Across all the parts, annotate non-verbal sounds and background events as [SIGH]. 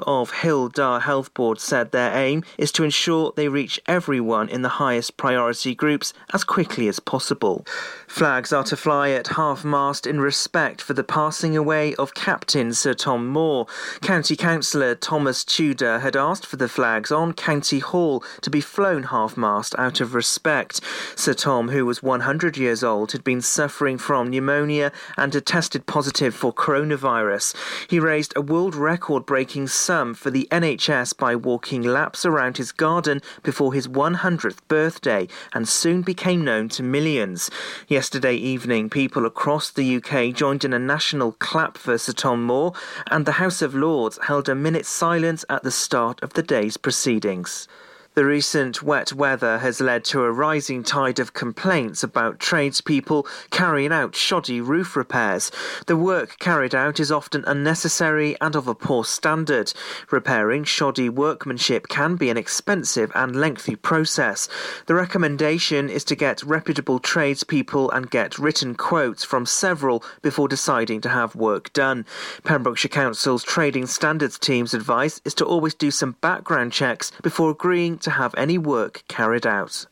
of Dda Health Board said their aim is to ensure they reach everyone in the highest priority groups as quickly as possible. Flags are to fly at half mast in respect for the passing away of Captain Sir Tom Moore. County Councillor Thomas Tudor had asked for the flags on County Hall to be flown half mast out of respect. Sir Tom, who was 100 years old, had been suffering from pneumonia and had tested positive for coronavirus. He raised a world record breaking sum for the NHS by walking laps around his garden before his 100th birthday and soon became known to millions. Yesterday evening, people across the UK joined in a national clap for Sir Tom Moore, and the House of Lords held a minute's silence at the start of the day's proceedings. The recent wet weather has led to a rising tide of complaints about tradespeople carrying out shoddy roof repairs. The work carried out is often unnecessary and of a poor standard. Repairing shoddy workmanship can be an expensive and lengthy process. The recommendation is to get reputable tradespeople and get written quotes from several before deciding to have work done. Pembrokeshire Council's trading standards team's advice is to always do some background checks before agreeing to have any work carried out.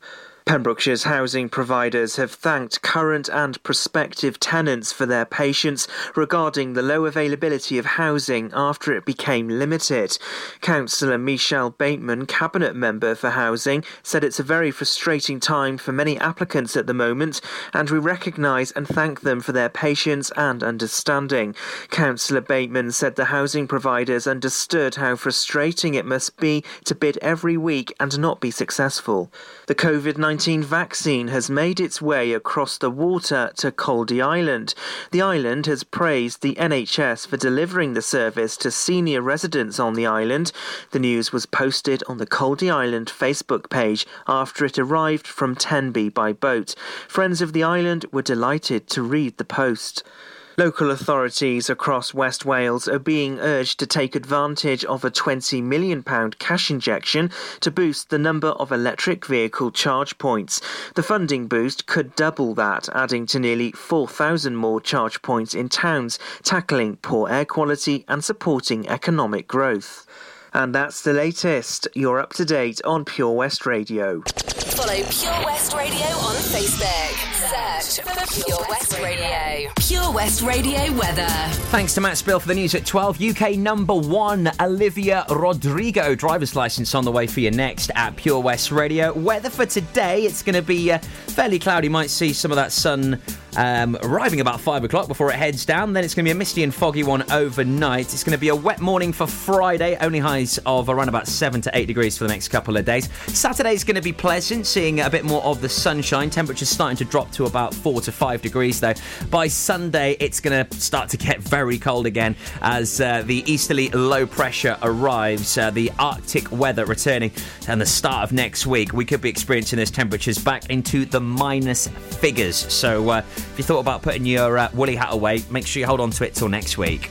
Pembrokeshire's housing providers have thanked current and prospective tenants for their patience regarding the low availability of housing after it became limited. Councillor Michelle Bateman, Cabinet Member for Housing, said it's a very frustrating time for many applicants at the moment, and we recognise and thank them for their patience and understanding. Councillor Bateman said the housing providers understood how frustrating it must be to bid every week and not be successful. The COVID 19 19 vaccine has made its way across the water to Caldy Island. The island has praised the NHS for delivering the service to senior residents on the island. The news was posted on the Caldy Island Facebook page after it arrived from Tenby by boat. Friends of the island were delighted to read the post. Local authorities across West Wales are being urged to take advantage of a £20 million cash injection to boost the number of electric vehicle charge points. The funding boost could double that, adding to nearly 4,000 more charge points in towns, tackling poor air quality and supporting economic growth. And that's the latest. You're up to date on Pure West Radio. Follow Pure West Radio on Facebook. Pure West Radio. Pure West Radio weather. Thanks to Matt Spill for the news at 12. UK number one, Olivia Rodrigo. Driver's license on the way for you next at Pure West Radio. Weather for today, it's going to be uh, fairly cloudy. Might see some of that sun um, arriving about 5 o'clock before it heads down. Then it's going to be a misty and foggy one overnight. It's going to be a wet morning for Friday, only highs of around about 7 to 8 degrees for the next couple of days. Saturday's going to be pleasant, seeing a bit more of the sunshine. Temperatures starting to drop to about 4 to 5 degrees, though. By Sunday, it's going to start to get very cold again as uh, the easterly low pressure arrives, uh, the Arctic weather returning, and the start of next week. We could be experiencing those temperatures back into the minus figures. So, uh, if you thought about putting your uh, woolly hat away, make sure you hold on to it till next week.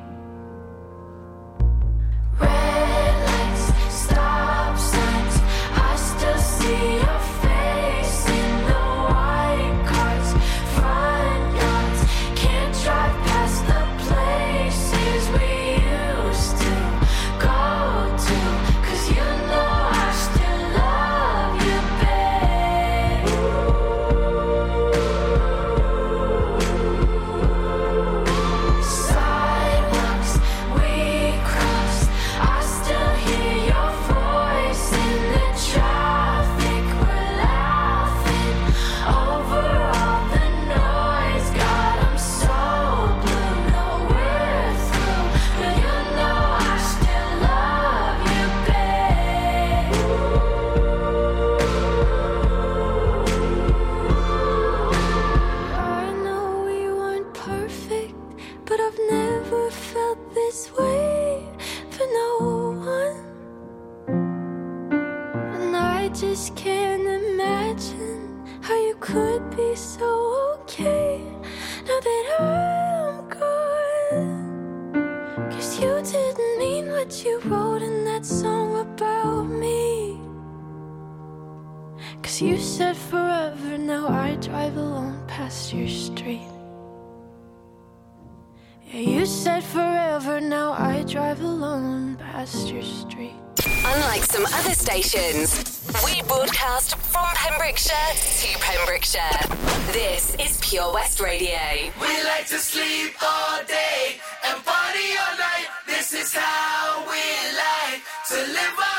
Street. Unlike some other stations, we broadcast from Pembrokeshire to Pembrokeshire. This is Pure West Radio. We like to sleep all day and party all night. This is how we like to live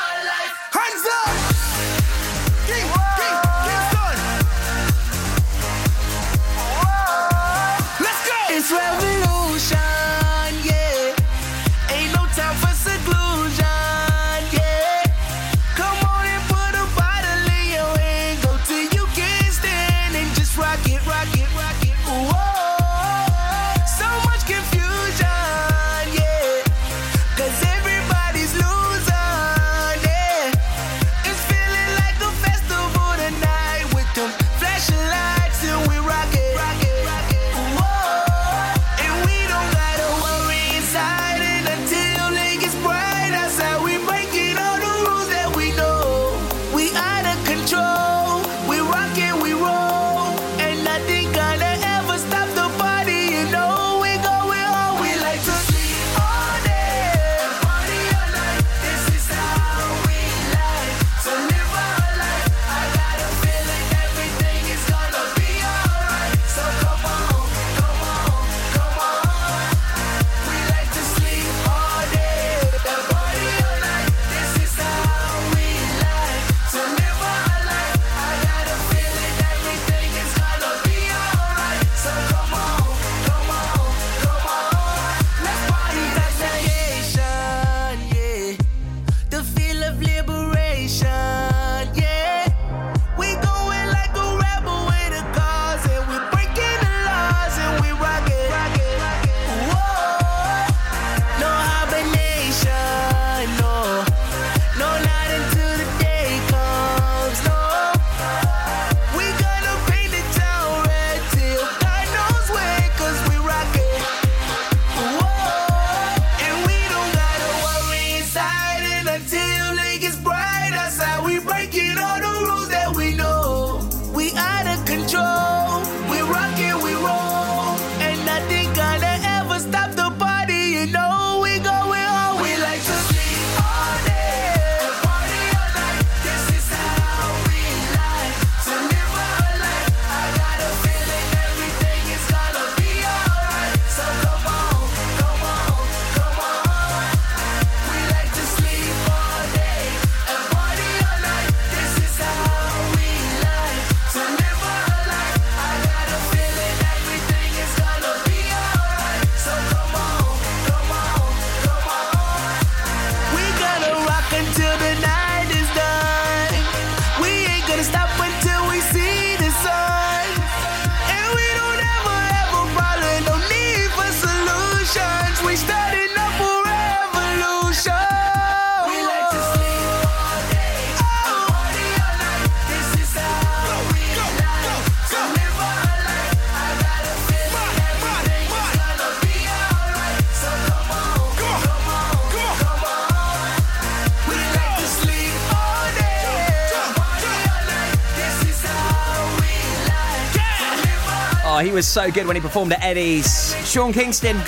was so good when he performed at Eddie's. Sean Kingston,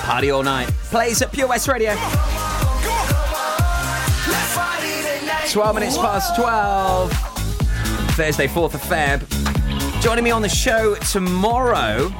Party All Night, plays at Pure West Radio. 12 minutes past 12. Thursday, 4th of Feb. Joining me on the show tomorrow,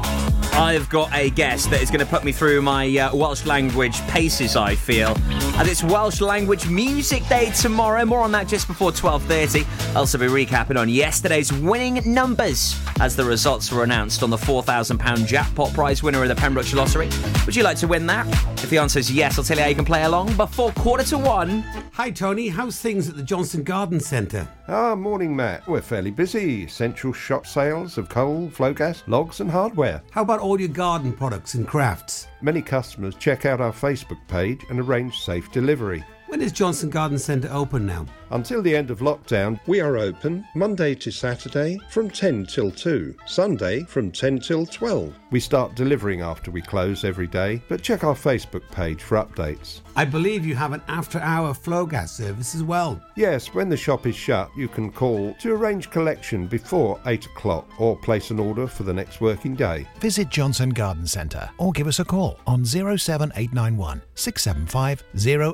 I've got a guest that is going to put me through my uh, Welsh language paces, I feel. And it's Welsh Language Music Day tomorrow. More on that just before 12.30. I'll also be recapping on yesterday's winning numbers as the results were announced on the £4,000 jackpot prize winner of the Pembrokeshire Lottery. Would you like to win that? If the answer is yes, I'll tell you how you can play along before quarter to one. Hi, Tony. How's things at the Johnson Garden Centre? Ah, morning, Matt. We're fairly busy. Central shop sales of coal, Flogas, logs, and hardware. How about all your garden products and crafts? Many customers check out our Facebook page and arrange safe delivery. When is Johnson Garden Centre open now? Until the end of lockdown, we are open Monday to Saturday from 10 till 2, Sunday from 10 till 12. We start delivering after we close every day, but check our Facebook page for updates. I believe you have an after hour Flogas service as well. Yes, when the shop is shut, you can call to arrange collection before 8 o'clock or place an order for the next working day. Visit Johnson Garden Centre or give us a call on 07891 675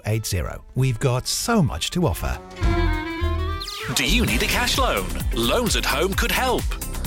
080. We've got so much to offer. Do you need a cash loan? Loans at Home could help.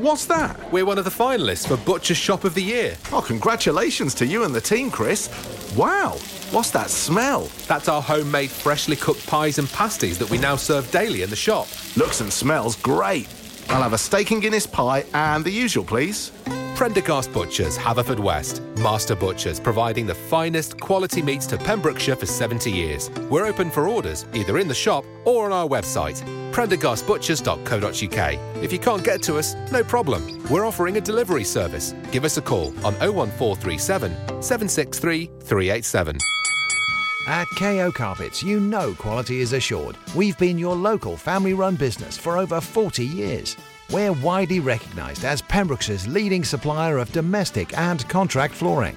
What's that? We're one of the finalists for Butcher Shop of the Year. Oh, congratulations to you and the team, Chris. Wow, what's that smell? That's our homemade freshly cooked pies and pasties that we now serve daily in the shop. Looks and smells great. I'll have a steak and Guinness pie and the usual, please. Prendergast Butchers, Haverfordwest. Master Butchers, providing the finest quality meats to Pembrokeshire for 70 years. We're open for orders, either in the shop or on our website, prendergastbutchers.co.uk. If you can't get to us, no problem. We're offering a delivery service. Give us a call on 01437 763 387. At KO Carpets, you know quality is assured. We've been your local family run business for over 40 years. We're widely recognised as Pembrokeshire's leading supplier of domestic and contract flooring.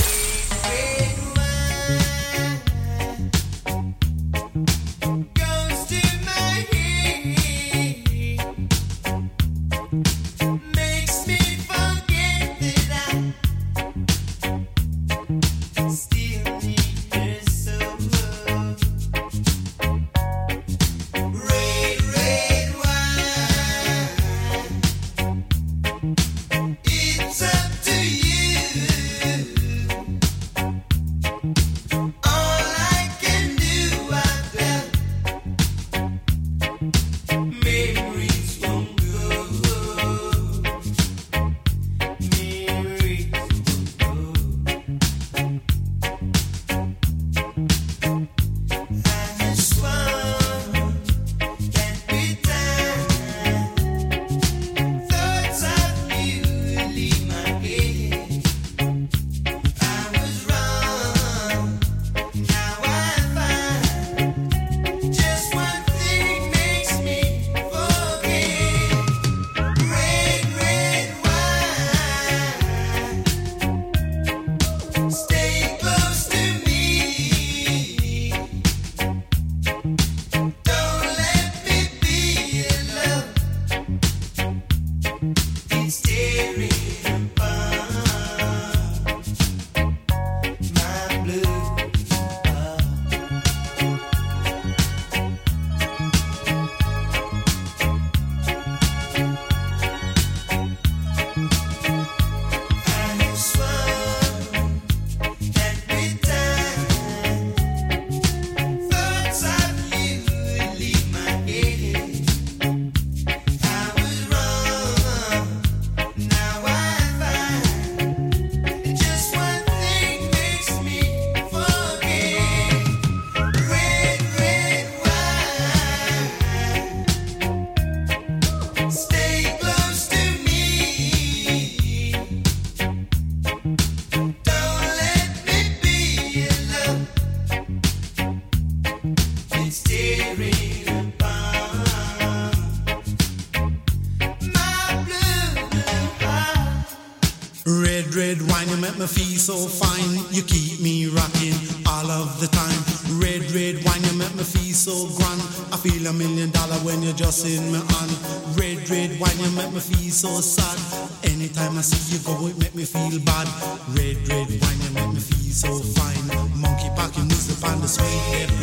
me feel so fine. You keep me rocking all of the time. Red, red wine, you make me feel so grand. I feel a million dollar when you're just in my hand. Red, red wine, you make me feel so sad. Anytime I see you go, it make me feel bad. Red, red wine, you make me feel so fine. Monkey packing music on the sweet dead.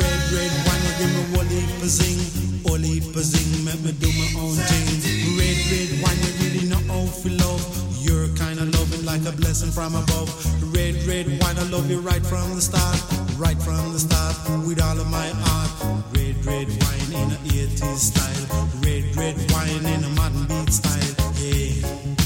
Red, red wine, you give me wally pazing, wally pazing, make me do my own thing. Red, red wine, like a blessing from above. Red, red wine, I love you right from the start, right from the start, with all of my heart. Red, red wine in a 80s style, red, red wine in a modern beat style, yeah.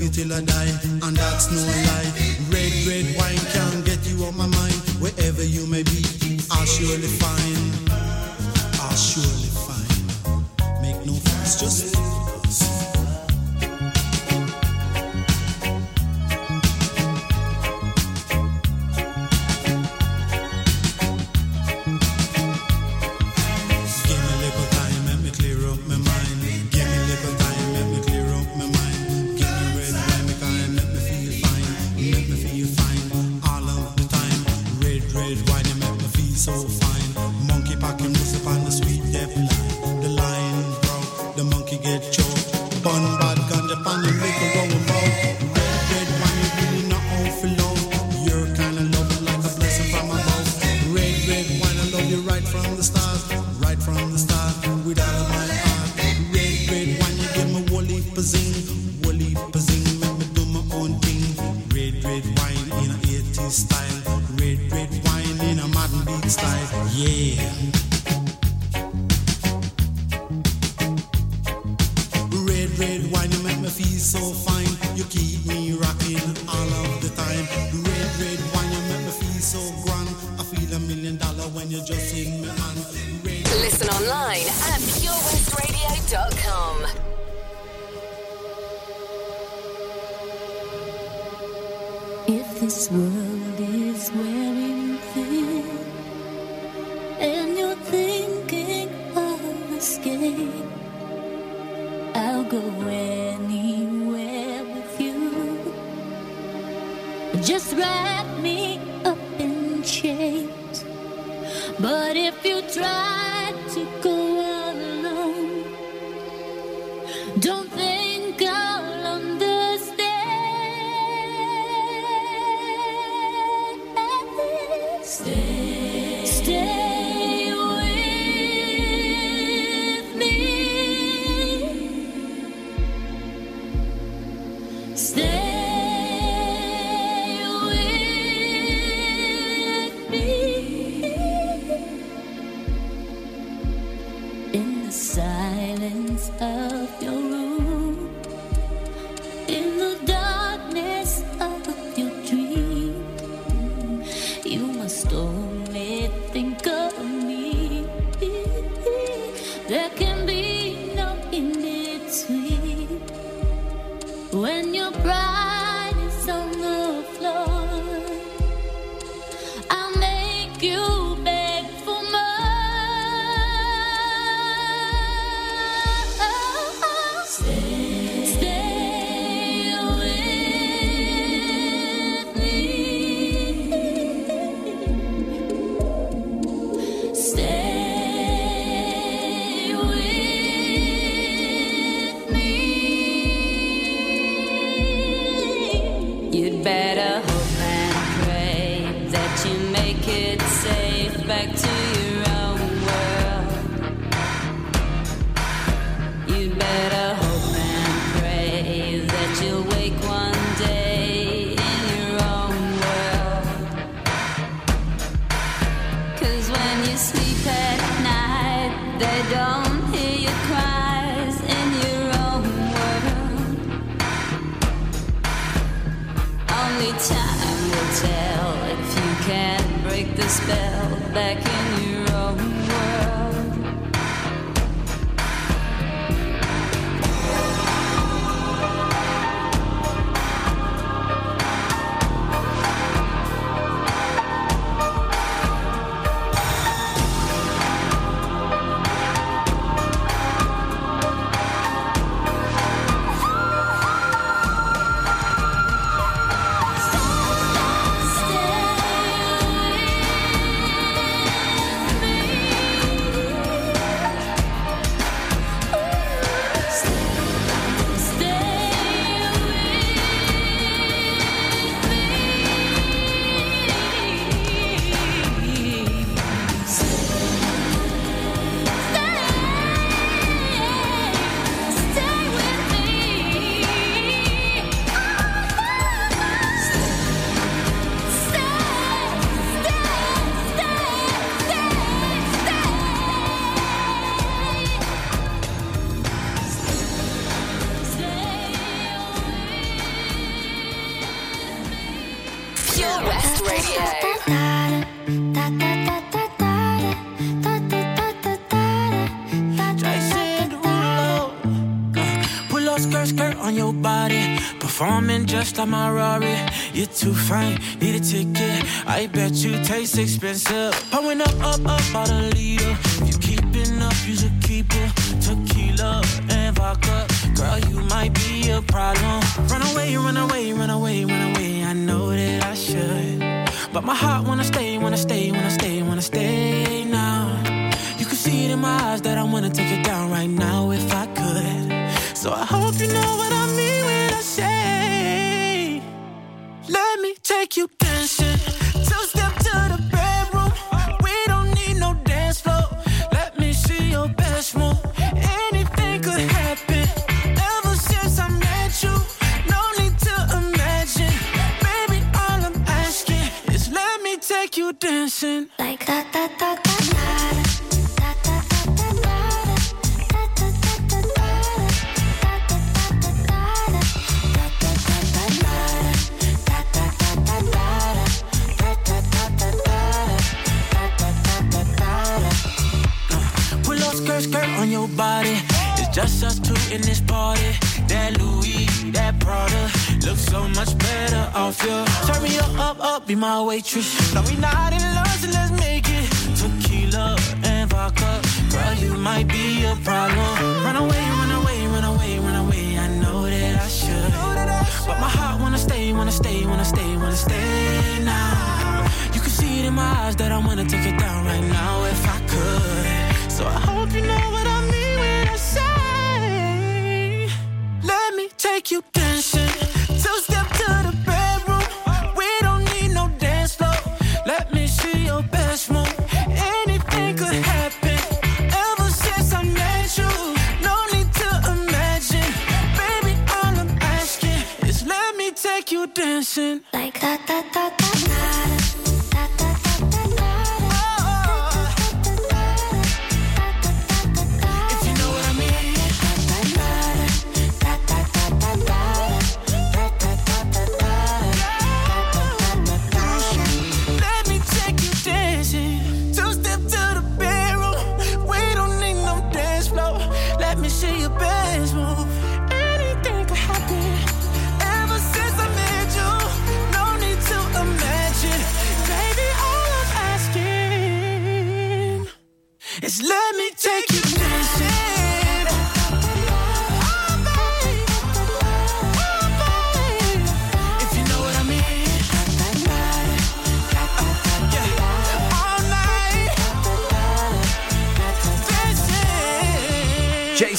love you till I die, and that's no lie. Red, red wine can get you on my mind. Wherever you may be, I'll surely find. I'll surely find. Make no fuss, just. Just like my Rari. You're too fine, need a ticket. I bet you taste expensive. Pouring up, up, up, out a leader. If you keeping up, you should keep it. Tequila and vodka. Girl, you might be a problem. Run away, run away, run away, run away. I know that I should. But my heart wanna stay, wanna stay, dancing. Like da da da da da. Skirt, skirt on your body. It's just us two in this party. That Louis, that Prada, looks so much better off you. Turn me up, up, up, be my waitress. No, we not in love, so let's make it. Tequila and vodka, girl, you might be a problem. Run away, run away, run away, run away. I know that I should, but my heart wanna stay, wanna stay, wanna stay, wanna stay now. You can see it in my eyes that I wanna take it down right now if I could. So I hope you know what I mean when I say, Let me take you dancing. You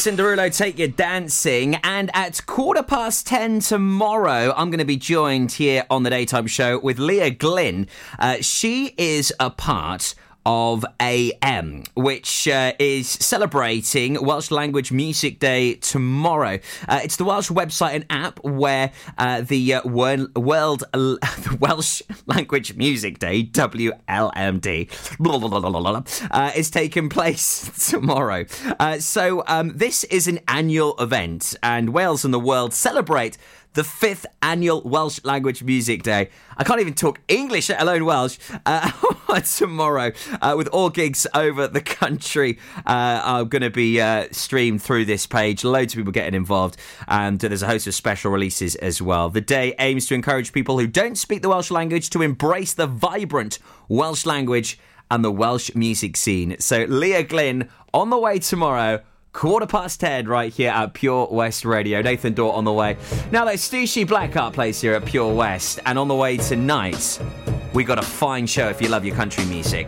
Jason Derulo, take your dancing. And at quarter past 10 tomorrow, I'm going to be joined here on the daytime show with Leah Glynn. Uh, she is a part of AM, which uh, is celebrating Welsh Language Music Day tomorrow. Uh, it's the Welsh website and app where uh, the uh, world, world [LAUGHS] the Welsh Language Music Day WLMD blah, [LAUGHS] blah, blah, blah, uh, is taking place [LAUGHS] tomorrow. Uh, so um, this is an annual event, and Wales and the world celebrate the fifth annual Welsh Language Music Day. I can't even talk English, let alone Welsh, uh, [LAUGHS] tomorrow, uh, with all gigs over the country uh, are going to be uh, streamed through this page. Loads of people getting involved, and there's a host of special releases as well. The day aims to encourage people who don't speak the Welsh language to embrace the vibrant Welsh language and the Welsh music scene. So, Leah Glynn on the way tomorrow quarter past 10 right here at Pure West Radio. Nathan Dort on the way. Now, that's Stushy Blackheart plays here at Pure West, and on the way tonight, we got a fine show if you love your country music.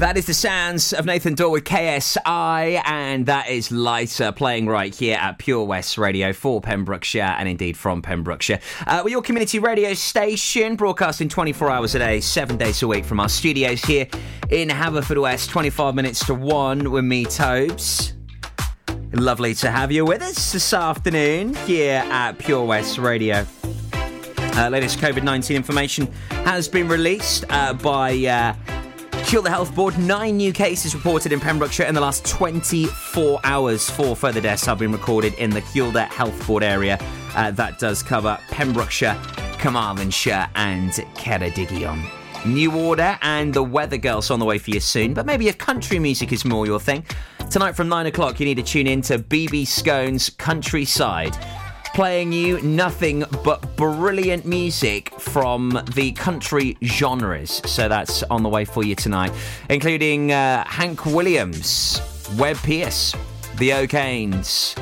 That is the sounds of Nathan Dawe with KSI, and that is Lighter playing right here at Pure West Radio for Pembrokeshire and indeed from Pembrokeshire. Uh, we're your community radio station, broadcasting 24 hours a day, seven days a week from our studios here in Haverfordwest, 25 minutes to one with me, Tobes. Lovely to have you with us this afternoon here at Pure West Radio. Uh, latest COVID 19 information has been released uh, by uh, Hywel Dda Health Board. Nine new cases reported in Pembrokeshire in the last 24 hours. Four further deaths have been recorded in the Hywel Dda Health Board area. Uh, that does cover Pembrokeshire, Carmarthenshire, and Ceredigion. New Order and the Weather Girls on the way for you soon, but maybe if country music is more your thing. Tonight from 9 o'clock, you need to tune in to BB Scone's Countryside playing you nothing but brilliant music from the country genres. So that's on the way for you tonight, including uh, Hank Williams, Webb Pierce, The O'Kanes,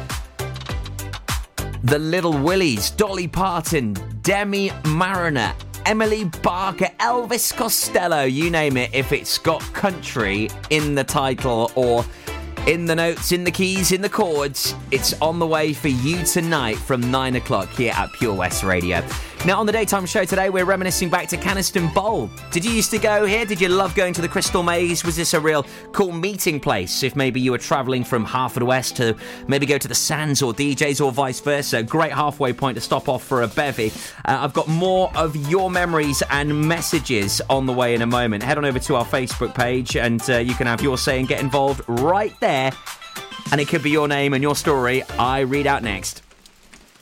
The Little Willies, Dolly Parton, Demi Marriner. Emily Barker, Elvis Costello, you name it, if it's got country in the title or in the notes, in the keys, in the chords. It's on the way for you tonight from 9 o'clock here at Pure West Radio. Now, on the daytime show today, we're reminiscing back to Canaston Bowl. Did you used to go here? Did you love going to the Crystal Maze? Was this a real cool meeting place? If maybe you were travelling from Haverfordwest to maybe go to the Sands or DJs or vice versa, great halfway point to stop off for a bevy. Uh, I've got more of your memories and messages on the way in a moment. Head on over to our Facebook page and uh, you can have your say and get involved right there. And it could be your name and your story I read out next.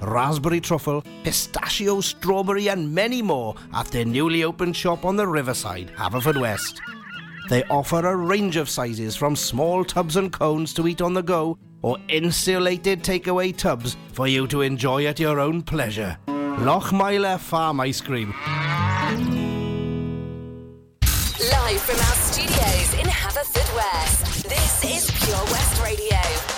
raspberry truffle, pistachio, strawberry, and many more at their newly opened shop on the riverside, Haverfordwest. They offer a range of sizes from small tubs and cones to eat on the go or insulated takeaway tubs for you to enjoy at your own pleasure. Lochmeyler Farm Ice Cream. Live from our studios in Haverfordwest, this is Pure West Radio.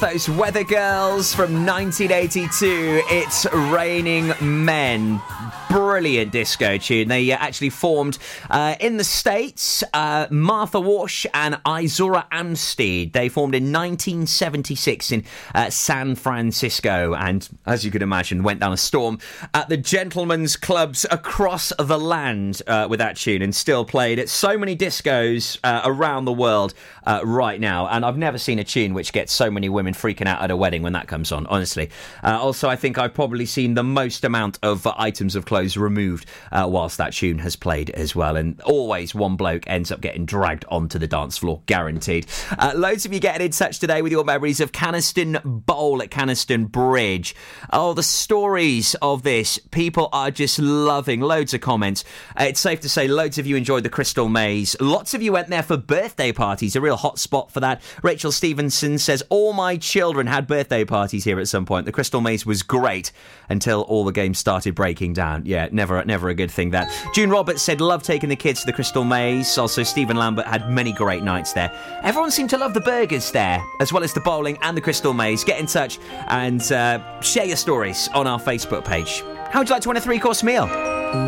Those Weather Girls from 1982. It's Raining Men. Brilliant disco tune. They uh, actually formed uh, in the States. Uh, Martha Wash and Izora Armstead. They formed in 1976 in uh, San Francisco and, as you can imagine, went down a storm at the gentlemen's clubs across the land uh, with that tune and still played at so many discos uh, around the world right now. And I've never seen a tune which gets so many women freaking out at a wedding when that comes on, honestly. Also, I think I've probably seen the most amount of items of removed uh, whilst that tune has played as well. And always one bloke ends up getting dragged onto the dance floor, guaranteed. Uh, loads of you getting in touch today with your memories of Canaston Bowl at Canaston Bridge. Oh, the stories of this. People are just loving. Loads of comments. Uh, it's safe to say loads of you enjoyed the Crystal Maze. Lots of you went there for birthday parties, a real hot spot for that. Rachel Stevenson says, All my children had birthday parties here at some point. The Crystal Maze was great until all the games started breaking down. Yeah, never never a good thing that. June Roberts said, Love taking the kids to the Crystal Maze. Also, Stephen Lambert had many great nights there. Everyone seemed to love the burgers there, as well as the bowling and the Crystal Maze. Get in touch and uh, share your stories on our Facebook page. How would you like to win a three course meal?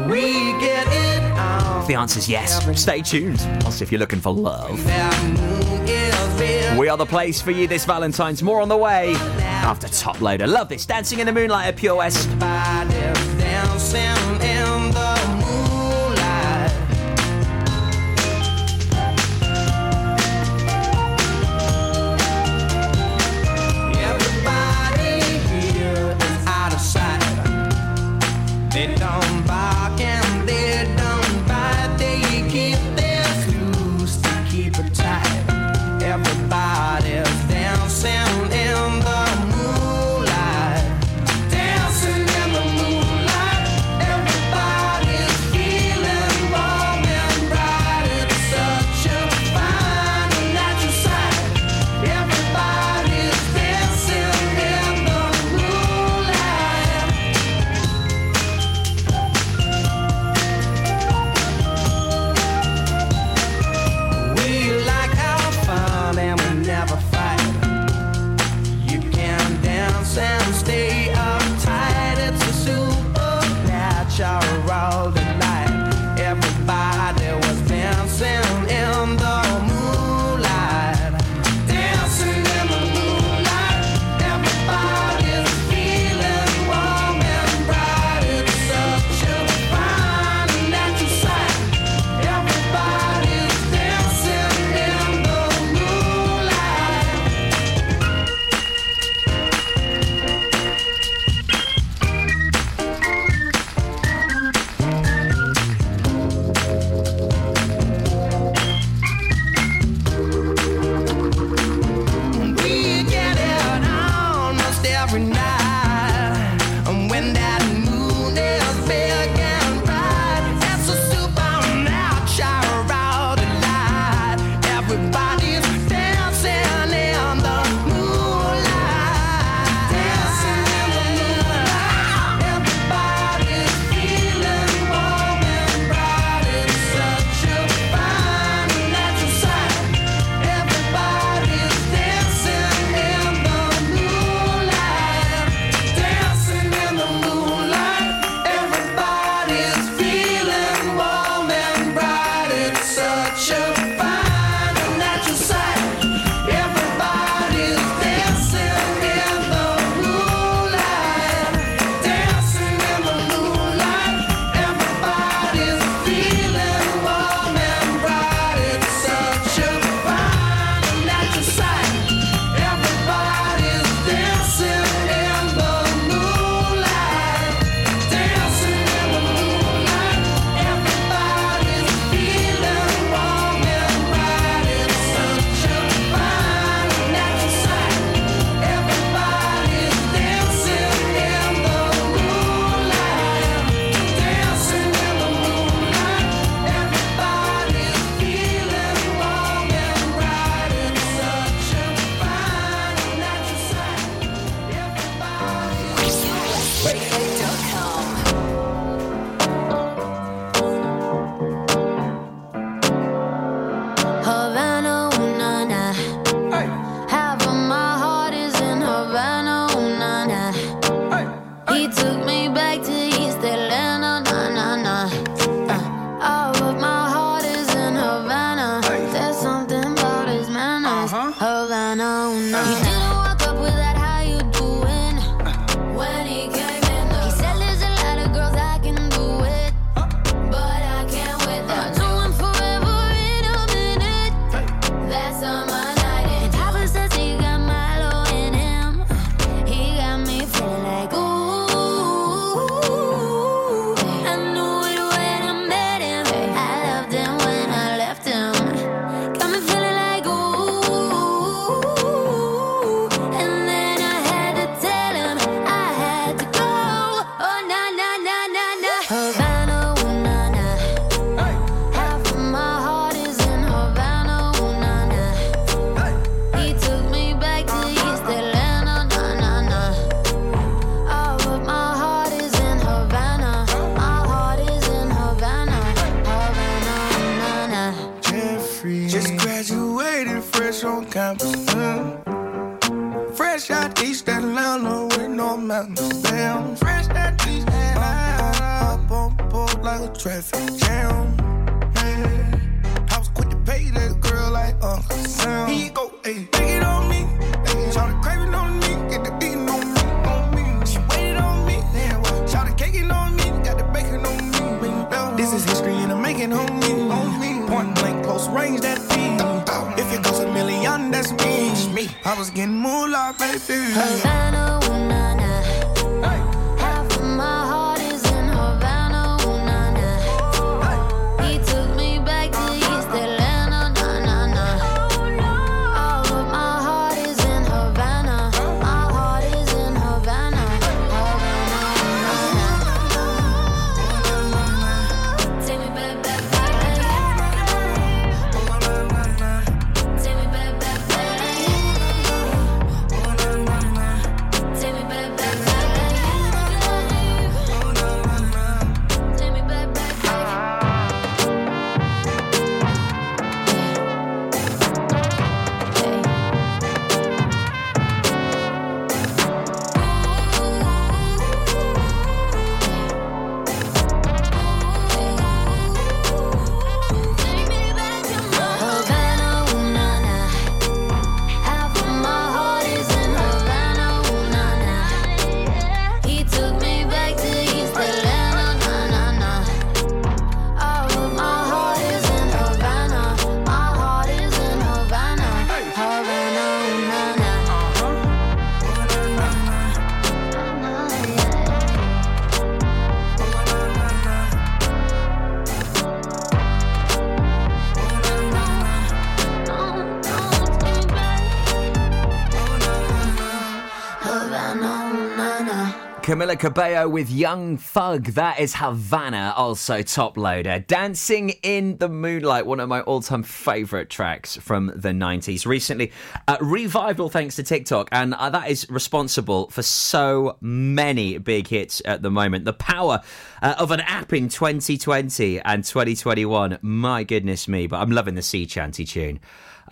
We get it. If the answer's yes, stay tuned. Also, if you're looking for love. We are the place for you this Valentine's. More on the way after Toploader. Love this. Dancing in the Moonlight at Pure West. Dancing in the moonlight. Everybody here is out of sight. They don't fresh I was getting moolah, baby. Havana, Cabello with Young Thug. That is Havana, also Toploader. Dancing in the Moonlight, one of my all time favourite tracks from the 90s. Recently, uh, revival thanks to TikTok, and uh, that is responsible for so many big hits at the moment. The power uh, of an app in 2020 and 2021. My goodness me, but I'm loving the Sea Chanty tune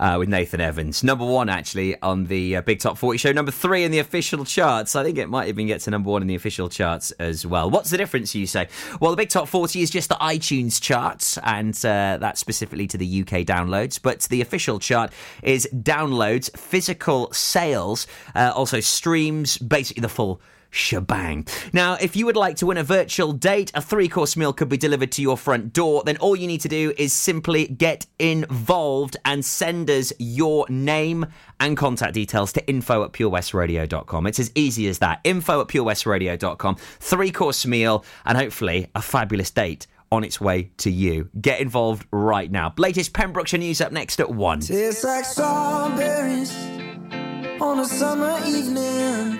uh, with Nathan Evans. Number one, actually, on the uh, Big Top 40 show. Number three in the official charts. I think it might even get to number one in the official charts as well. What's the difference, you say? Well, the Big Top 40 is just the iTunes charts, and uh, that's specifically to the UK downloads. But the official chart is downloads, physical sales, uh, also streams, basically the full shebang. Now, if you would like to win a virtual date, a three course meal could be delivered to your front door, then all you need to do is simply get involved and send us your name and contact details to info at purewestradio.com. It's as easy as that. Info at purewestradio.com. Three course meal and hopefully a fabulous date on its way to you. Get involved right now. Latest Pembrokeshire news up next at 1. Tastes like strawberries on a summer evening,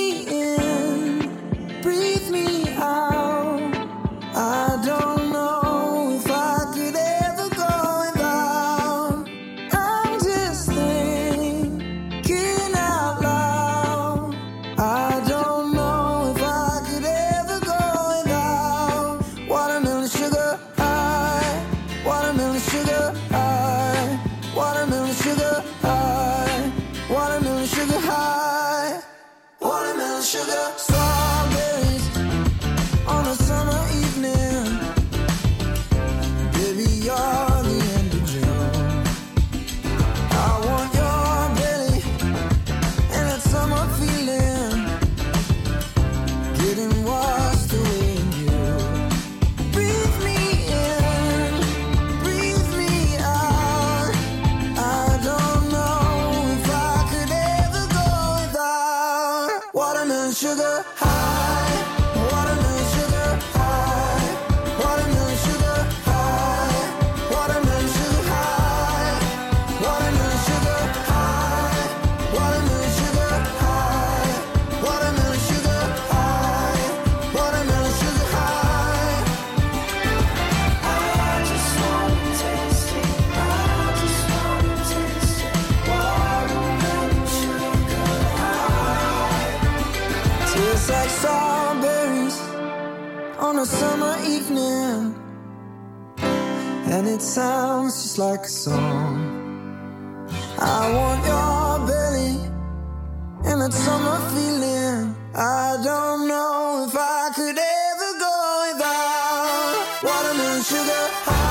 watermelon sugar high.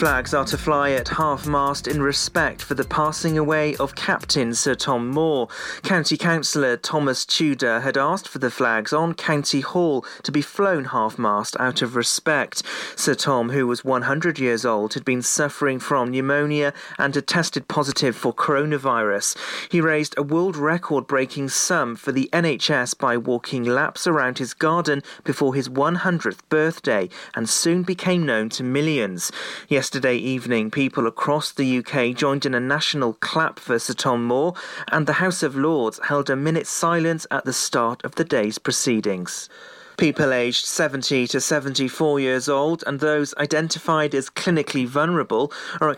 Flags are to fly at half mast in respect for the passing away of Captain Sir Tom Moore. County Councillor Thomas Tudor had asked for the flags on County Hall to be flown half mast out of respect. Sir Tom, who was 100 years old, had been suffering from pneumonia and had tested positive for coronavirus. He raised a world record breaking sum for the NHS by walking laps around his garden before his 100th birthday and soon became known to millions. Yesterday evening, people across the UK joined in a national clap for Sir Tom Moore, and the House of Lords held a minute's silence at the start of the day's proceedings. People aged 70 to 74 years old and those identified as clinically vulnerable are